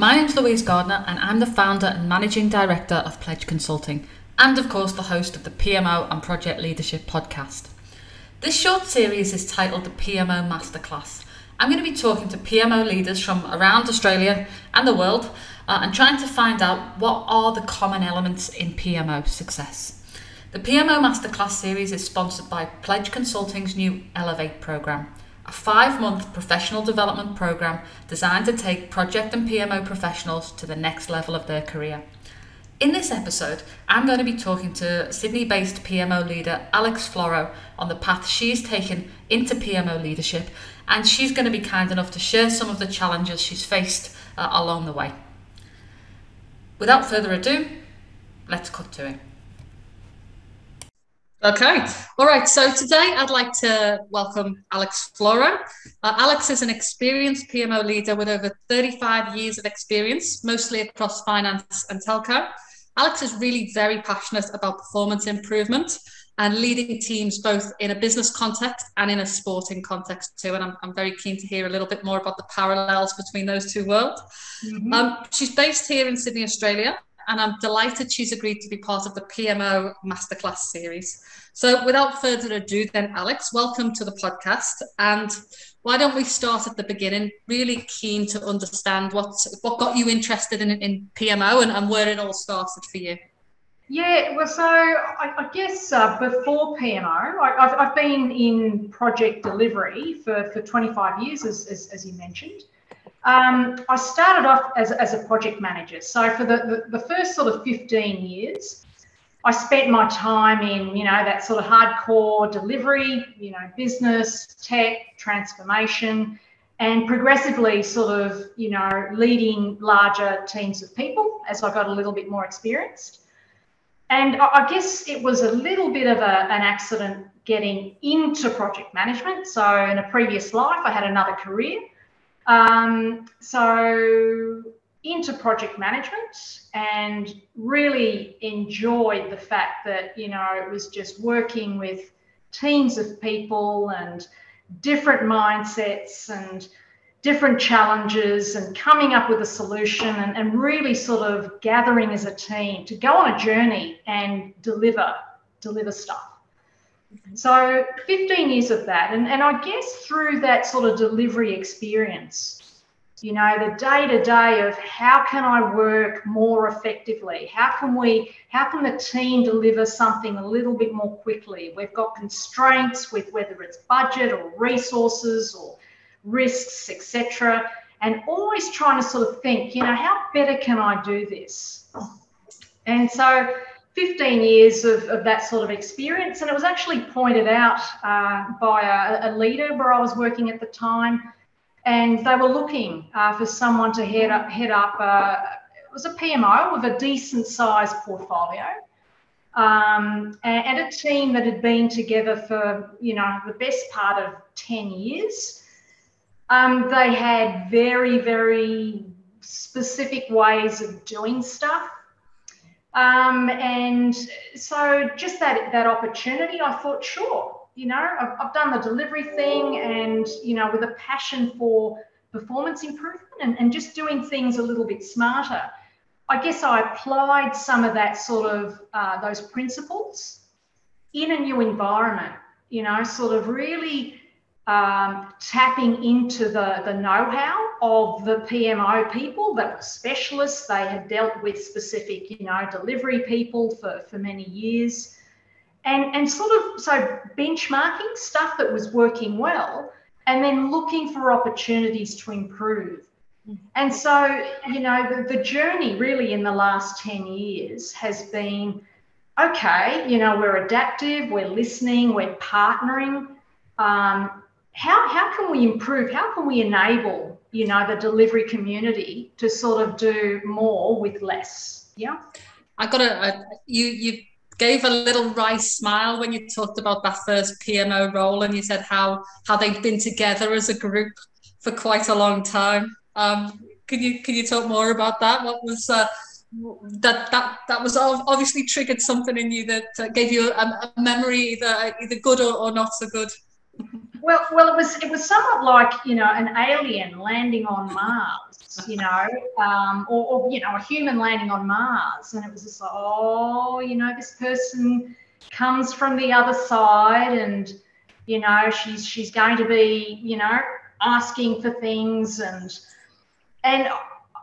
My name's Louise Gardner, and I'm the founder and managing director of Pledge Consulting, and of course, the host of the PMO and Project Leadership podcast. This short series is titled the PMO Masterclass. I'm going to be talking to PMO leaders from around Australia and the world uh, and trying to find out what are the common elements in PMO success. The PMO Masterclass series is sponsored by Pledge Consulting's new Elevate program a five month professional development program designed to take project and PMO professionals to the next level of their career. In this episode, I'm going to be talking to Sydney based PMO leader Alex Floro on the path she's taken into PMO leadership, and she's going to be kind enough to share some of the challenges she's faced uh, along the way. Without further ado, let's cut to it. Okay. All right. So today I'd like to welcome Alex Floro. Uh, Alex is an experienced PMO leader with over 35 years of experience, mostly across finance and telco. Alex is really very passionate about performance improvement and leading teams both in a business context and in a sporting context too. And I'm, I'm very keen to hear a little bit more about the parallels between those two worlds. Mm-hmm. Um, she's based here in Sydney, Australia, and I'm delighted she's agreed to be part of the PMO Masterclass series. So, without further ado, then, Alex, welcome to the podcast. And why don't we start at the beginning? Really keen to understand what what got you interested in, in PMO and, and where it all started for you. Yeah, well, so I, I guess uh, before PMO, I, have I've been in project delivery for, for 25 years, as, as, as you mentioned. Um, I started off as, as a project manager. So for the, the, the, first sort of 15 years, I spent my time in, you know, that sort of hardcore delivery, you know, business, tech, transformation, and progressively sort of, you know, leading larger teams of people as I got a little bit more experienced. And I guess it was a little bit of a, an accident getting into project management. So in a previous life, I had another career um, so into project management and really enjoyed the fact that you know it was just working with teams of people and different mindsets and different challenges and coming up with a solution and, and really sort of gathering as a team to go on a journey and deliver deliver stuff so 15 years of that. And, and I guess through that sort of delivery experience, you know, the day to day of how can I work more effectively? How can we, how can the team deliver something a little bit more quickly? We've got constraints with whether it's budget or resources or risks, etc. And always trying to sort of think, you know, how better can I do this? And so 15 years of, of that sort of experience. And it was actually pointed out uh, by a, a, leader where I was working at the time. And they were looking uh, for someone to head up, head up uh, it was a PMO with a decent sized portfolio. Um, and, and, a team that had been together for, you know, the best part of 10 years. Um, they had very, very specific ways of doing stuff um, and so just that that opportunity, I thought, sure, you know, I've, I've done the delivery thing and, you know, with a passion for performance improvement and, and just doing things a little bit smarter. I guess I applied some of that sort of uh, those principles in a new environment, you know, sort of really um, tapping into the, the know-how of the PMO people that were specialists. They had dealt with specific, you know, delivery people for, for many years. And, and sort of so benchmarking stuff that was working well and then looking for opportunities to improve. And so, you know, the, the journey really in the last 10 years has been okay, you know, we're adaptive, we're listening, we're partnering. Um, how, how can we improve? How can we enable, you know, the delivery community to sort of do more with less? Yeah. I got a, a you you gave a little wry smile when you talked about that first PMO role and you said how how they've been together as a group for quite a long time. Um, can you can you talk more about that? What was uh, that that that was obviously triggered something in you that gave you a, a memory either either good or, or not so good. Well, well, it was it was somewhat like you know an alien landing on Mars, you know, um, or, or, you know a human landing on Mars, and it was just like, oh, you know, this person comes from the other side, and you know she's she's going to be you know asking for things, and and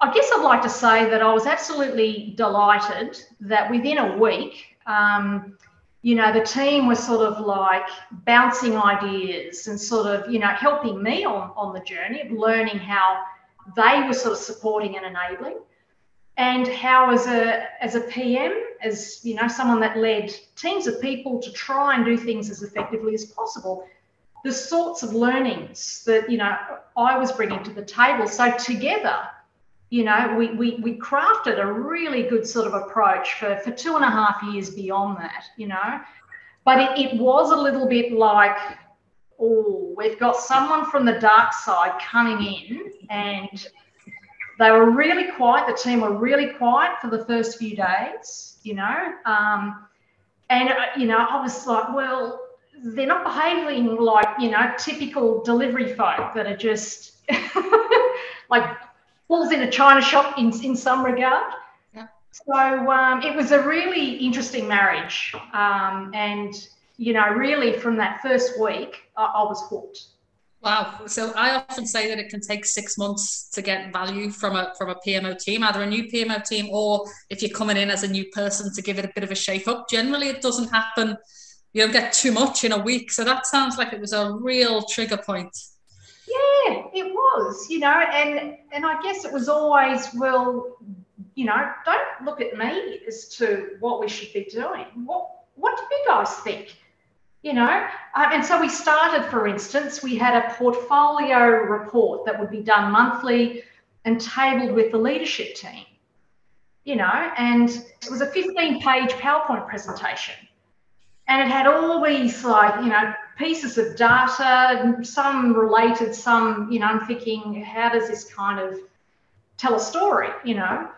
I guess I'd like to say that I was absolutely delighted that within a week. Um, you know, the team was sort of like bouncing ideas and sort of, you know, helping me on, on the journey of learning how they were sort of supporting and enabling. And how as a as a PM, as you know, someone that led teams of people to try and do things as effectively as possible, the sorts of learnings that you know I was bringing to the table. So together, you know, we, we, we crafted a really good sort of approach for, for two and a half years beyond that, you know. But it, it was a little bit like, oh, we've got someone from the dark side coming in and they were really quiet. The team were really quiet for the first few days, you know. Um, and, uh, you know, I was like, well, they're not behaving like, you know, typical delivery folk that are just like falls in a china shop in, in some regard. Yeah. So um, it was a really interesting marriage. Um, and, you know, really from that first week, I, I was hooked. Wow. So I often say that it can take six months to get value from a from a PMO team, either a new PMO team or if you're coming in as a new person to give it a bit of a shake up. Generally, it doesn't happen. You don't get too much in a week. So that sounds like it was a real trigger point. Yeah, it was, you know, and and I guess it was always, well, you know, don't look at me as to what we should be doing. What what do you guys think? You know, um, and so we started, for instance, we had a portfolio report that would be done monthly and tabled with the leadership team. You know, and it was a 15 page PowerPoint presentation. And it had all these, like, you know, pieces of data, some related, some, you know, I'm thinking, how does this kind of tell a story, you know?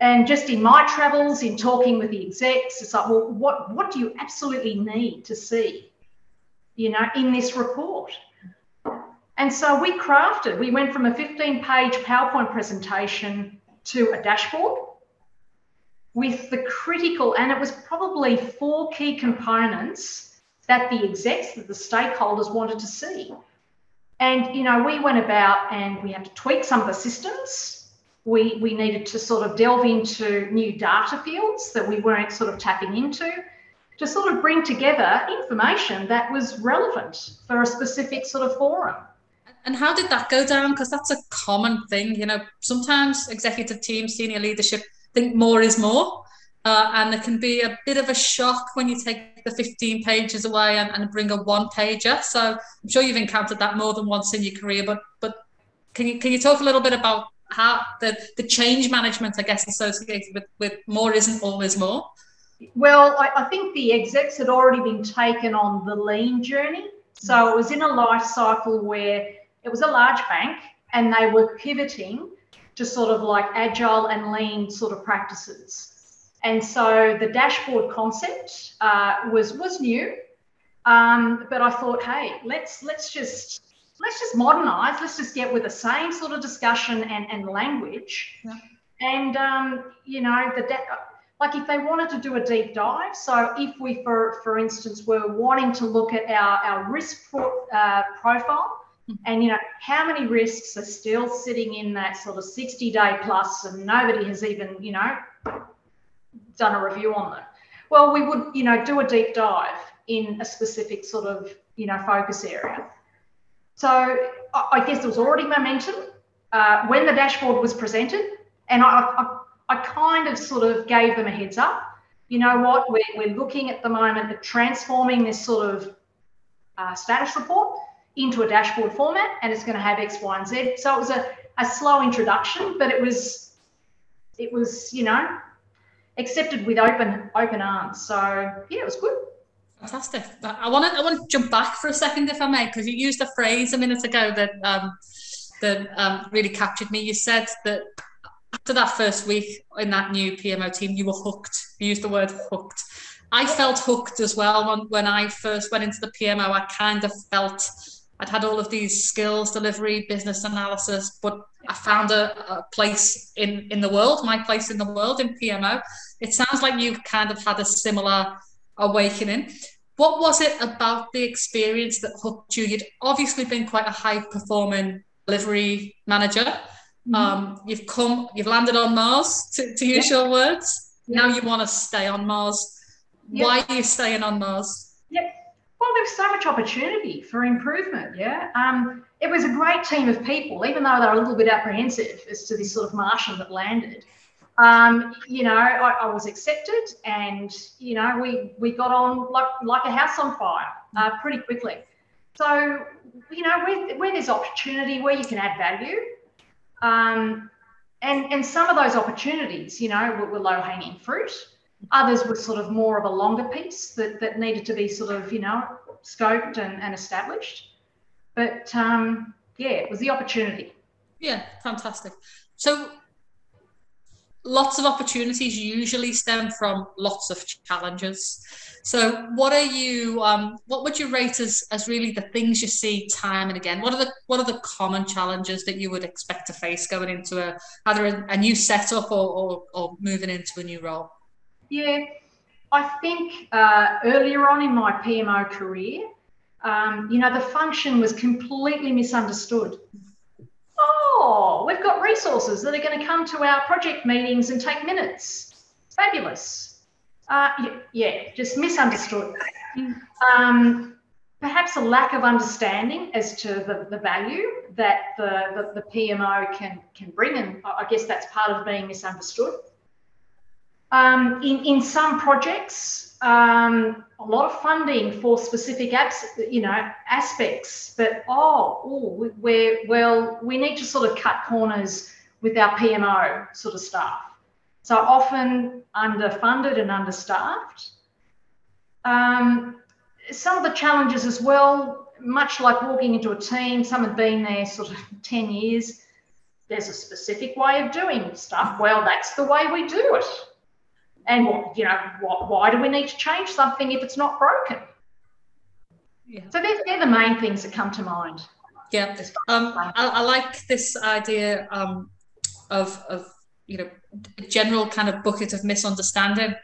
And just in my travels, in talking with the execs, it's like, well, what, what do you absolutely need to see, you know, in this report? And so we crafted, we went from a 15 page PowerPoint presentation to a dashboard with the critical, and it was probably four key components that the execs, that the stakeholders wanted to see. And, you know, we went about and we had to tweak some of the systems. We, we needed to sort of delve into new data fields that we weren't sort of tapping into to sort of bring together information that was relevant for a specific sort of forum. And how did that go down? Because that's a common thing. You know, sometimes executive teams, senior leadership think more is more. Uh, and there can be a bit of a shock when you take the 15 pages away and, and bring a one pager. So I'm sure you've encountered that more than once in your career. But but can you can you talk a little bit about how the, the change management, I guess, associated with, with more isn't always more? Well, I, I think the execs had already been taken on the lean journey. So it was in a life cycle where it was a large bank and they were pivoting to sort of like agile and lean sort of practices. And so the dashboard concept uh, was was new, um, but I thought, hey, let's let's just let's just modernize. Let's just get with the same sort of discussion and, and language. Yeah. And um, you know, the da- like if they wanted to do a deep dive. So if we, for for instance, were wanting to look at our our risk pro- uh, profile. Hmm. And you know how many risks are still sitting in that sort of 60 day plus, and nobody has even you know done a review on them. Well, we would, you know, do a deep dive in a specific sort of, you know, focus area. So I guess there was already momentum uh, when the dashboard was presented, and I, I, I, kind of sort of gave them a heads up. You know what? We're, we're looking at the moment at transforming this sort of uh, status report into a dashboard format, and it's going to have X, Y, and Z. So it was a, a slow introduction, but it was, it was, you know, accepted with open open arms. So yeah, it was good. Fantastic. I want to I want to jump back for a second, if I may, because you used a phrase a minute ago that um, that um, really captured me. You said that after that first week in that new PMO team, you were hooked. You used the word hooked. I felt hooked as well when, when I first went into the PMO. I kind of felt I'd had all of these skills, delivery, business analysis, but I found a, a, place in, in the world, my place in the world in PMO. It sounds like you've kind of had a similar awakening. What was it about the experience that hooked you? You'd obviously been quite a high performing delivery manager. Mm-hmm. Um, you've come, you've landed on Mars, to, to use your words. Now you want to stay on Mars Yep. Why are you staying on Mars? Yep. Well, there's so much opportunity for improvement. Yeah. Um, it was a great team of people, even though they were a little bit apprehensive as to this sort of Martian that landed. Um, you know, I, I, was accepted, and you know, we we got on like like a house on fire uh, pretty quickly. So, you know, where, where there's opportunity, where you can add value, um, and and some of those opportunities, you know, were, were low hanging fruit. Others were sort of more of a longer piece that, that needed to be sort of, you know, scoped and, and established. But um, yeah, it was the opportunity. Yeah, fantastic. So lots of opportunities usually stem from lots of challenges. So what are you um, what would you rate as, as really the things you see time and again? What are the what are the common challenges that you would expect to face going into a either a, a new setup or, or, or moving into a new role? Yeah, I think uh, earlier on in my PMO career, um, you know, the function was completely misunderstood. Oh, we've got resources that are going to come to our project meetings and take minutes. Fabulous. Uh, yeah, just misunderstood. Um, perhaps a lack of understanding as to the, the value that the, the, the PMO can, can bring, and I guess that's part of being misunderstood. Um, in, in some projects, um, a lot of funding for specific apps, you know, aspects, but oh, oh, we're, well, we need to sort of cut corners with our PMO sort of staff. So often underfunded and understaffed. Um, some of the challenges as well, much like walking into a team, some have been there sort of 10 years. There's a specific way of doing stuff. Well, that's the way we do it. And you know, what, why do we need to change something if it's not broken? Yeah. So they're, they're the main things that come to mind. Yeah, um, I, I, like this idea um, of of you know general kind of bucket of misunderstanding.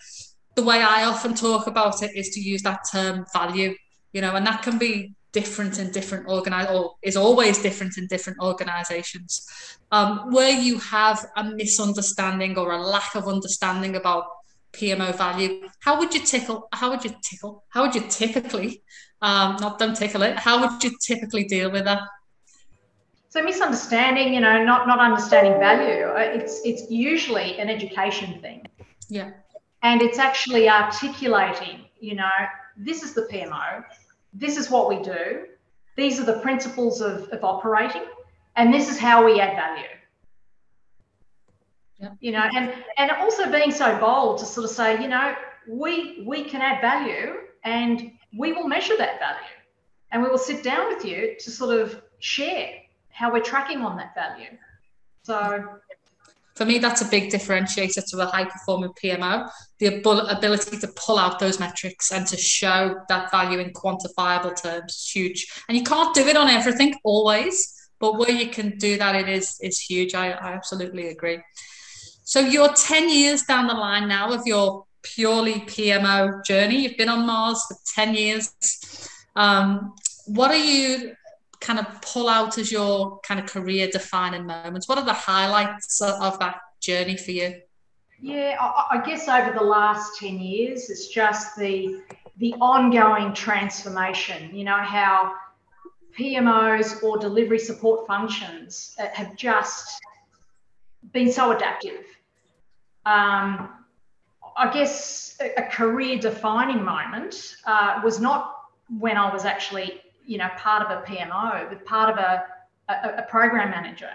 The way I often talk about it is to use that term value, you know, and that can be different in different organize or is always different in different organizations. Um, where you have a misunderstanding or a lack of understanding about PMO value. How would you tickle? How would you tickle? How would you typically, um, not don't tickle it? How would you typically deal with that? So misunderstanding, you know, not not understanding value. Uh, it's it's usually an education thing. Yeah. And it's actually articulating, you know, this is the PMO, this is what we do, these are the principles of, of operating, and this is how we add value. You know, and and also being so bold to sort of say, you know, we we can add value and we will measure that value. And we will sit down with you to sort of share how we're tracking on that value. So for me, that's a big differentiator to a high performing PMO the ability to pull out those metrics and to show that value in quantifiable terms is huge. And you can't do it on everything always, but where you can do that, it is, is huge. I, I absolutely agree. So you're 10 years down the line now of your purely PMO journey. You've been on Mars for 10 years. Um, what are you kind of pull out as your kind of career defining moments? What are the highlights of, that journey for you? Yeah, I, I guess over the last 10 years, it's just the the ongoing transformation. You know, how PMOs or delivery support functions have just been so adaptive um, I guess a, career defining moment uh, was not when I was actually, you know, part of a PMO, but part of a, a, a program manager.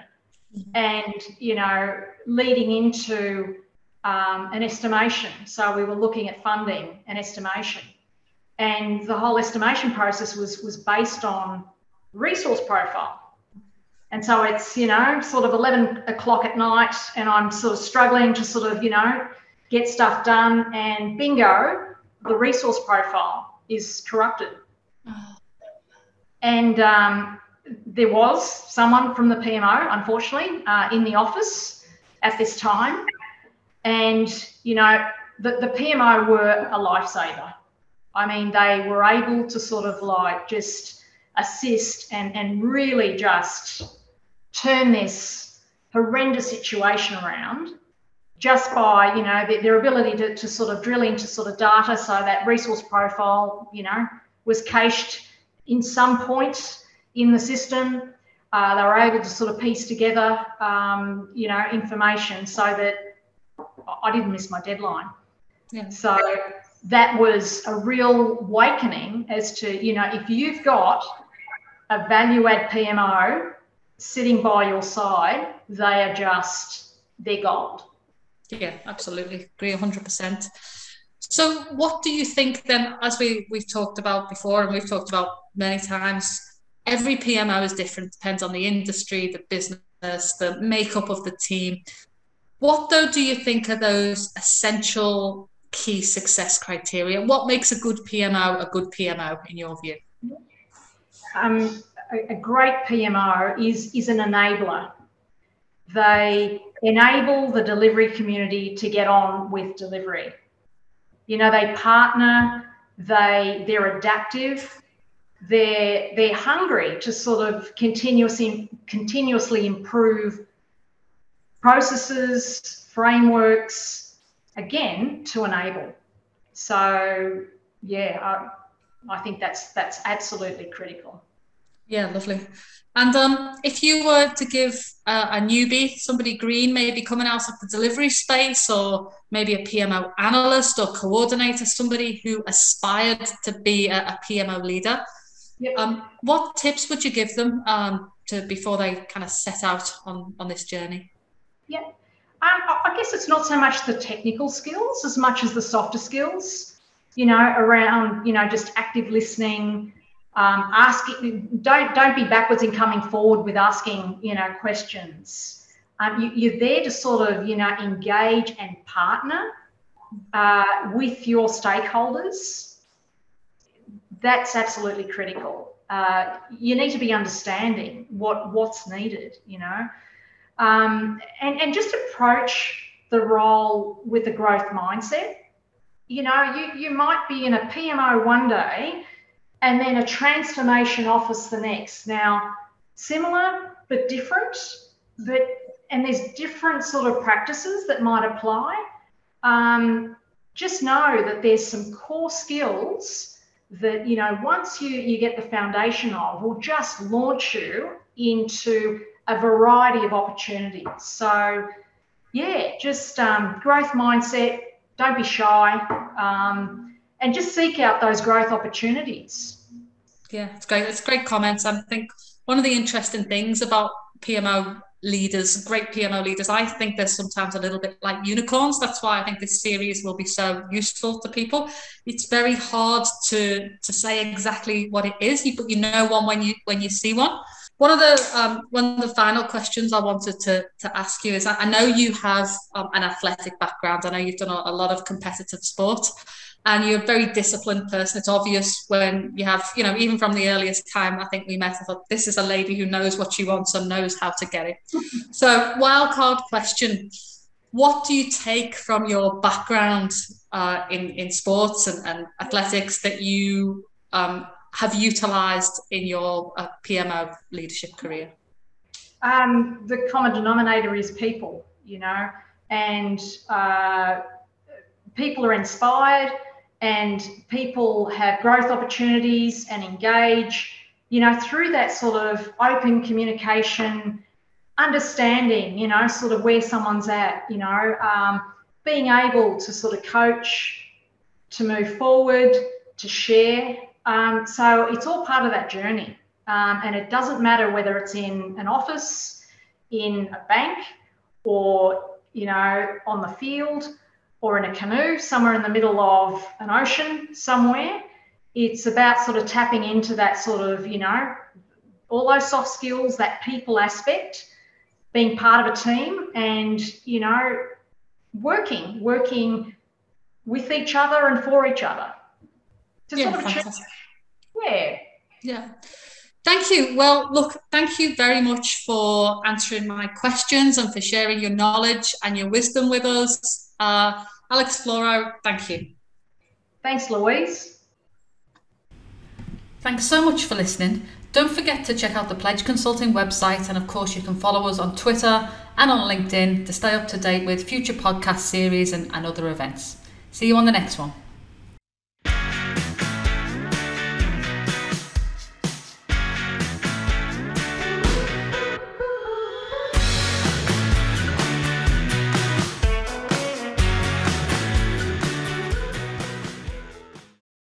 Mm-hmm. And, you know, leading into um, an estimation. So we were looking at funding and estimation. And the whole estimation process was, was based on resource profile. And so it's, you know, sort of 11 o'clock at night, and I'm sort of struggling to sort of, you know, get stuff done. And bingo, the resource profile is corrupted. And um, there was someone from the PMO, unfortunately, uh, in the office at this time. And, you know, the, the PMO were a lifesaver. I mean, they were able to sort of like just assist and, and really just turn this horrendous situation around just by, you know, their, ability to, to sort of drill into sort of data so that resource profile, you know, was cached in some point in the system. Uh, they were able to sort of piece together, um, you know, information so that I didn't miss my deadline. Yeah. So that was a real awakening as to, you know, if you've got a value add PMO sitting by your side, they are just, they're gold. Yeah, absolutely. Agree 100%. So, what do you think then, as we, we've talked about before and we've talked about many times, every PMO is different, depends on the industry, the business, the makeup of the team. What, though, do you think are those essential key success criteria? What makes a good PMO a good PMO in your view? Um, a, great PMO is, is an enabler. They enable the delivery community to get on with delivery. You know, they partner, they they're adaptive, they're they're hungry to sort of continuously continuously improve processes, frameworks, again to enable. So yeah, I, I think that's that's absolutely critical. Yeah, lovely. And um, if you were to give uh, a newbie, somebody green, maybe coming out of the delivery space, or maybe a PMO analyst or coordinator, somebody who aspired to be a, a PMO leader, yep. um, what tips would you give them um, to before they kind of set out on, on this journey? Yeah, um, I guess it's not so much the technical skills as much as the softer skills. You know, around you know just active listening um, asking don't don't be backwards in coming forward with asking you know questions. Um, you, are there to sort of you know engage and partner uh, with your stakeholders. That's absolutely critical. Uh, you need to be understanding what what's needed you know. Um, and and just approach the role with a growth mindset. You know you you might be in a pmo one day and then a transformation office the next. Now, similar but different, but and there's different sort of practices that might apply. Um, just know that there's some core skills that you know once you you get the foundation of will just launch you into a variety of opportunities. So yeah, just um, growth mindset. Don't be shy. Um, and just seek out those growth opportunities. Yeah, it's great. It's great comments. I think one of the interesting things about PMO leaders, great PMO leaders, I think they're sometimes a little bit like unicorns. That's why I think this series will be so useful to people. It's very hard to to say exactly what it is, but you know one when you when you see one. One of the um, one of the final questions I wanted to, to ask you is I know you have um, an athletic background. I know you've done a, a lot of competitive sport and you're a very disciplined person. It's obvious when you have, you know, even from the earliest time I think we met, I thought this is a lady who knows what she wants and knows how to get it. so, wild card question What do you take from your background uh, in, in sports and, and athletics that you um, have utilized in your uh, PMO leadership career? Um, the common denominator is people, you know, and uh, people are inspired and people have growth opportunities and engage, you know, through that sort of open communication, understanding, you know, sort of where someone's at, you know, um, being able to sort of coach, to move forward, to share. Um, so it's all part of that journey. Um, and it doesn't matter whether it's in an office, in a bank, or, you know, on the field or in a canoe somewhere in the middle of an ocean somewhere. It's about sort of tapping into that sort of, you know, all those soft skills, that people aspect, being part of a team and, you know, working, working with each other and for each other. To yeah, sort of fantastic. Yeah. Yeah. Thank you. Well, look, thank you very much for answering my questions and for sharing your knowledge and your wisdom with us. Uh, Alex Floro, thank you. Thanks, Louise. Thanks so much for listening. Don't forget to check out the Pledge Consulting website, and of course, you can follow us on Twitter and on LinkedIn to stay up to date with future podcast series and, and other events. See you on the next one.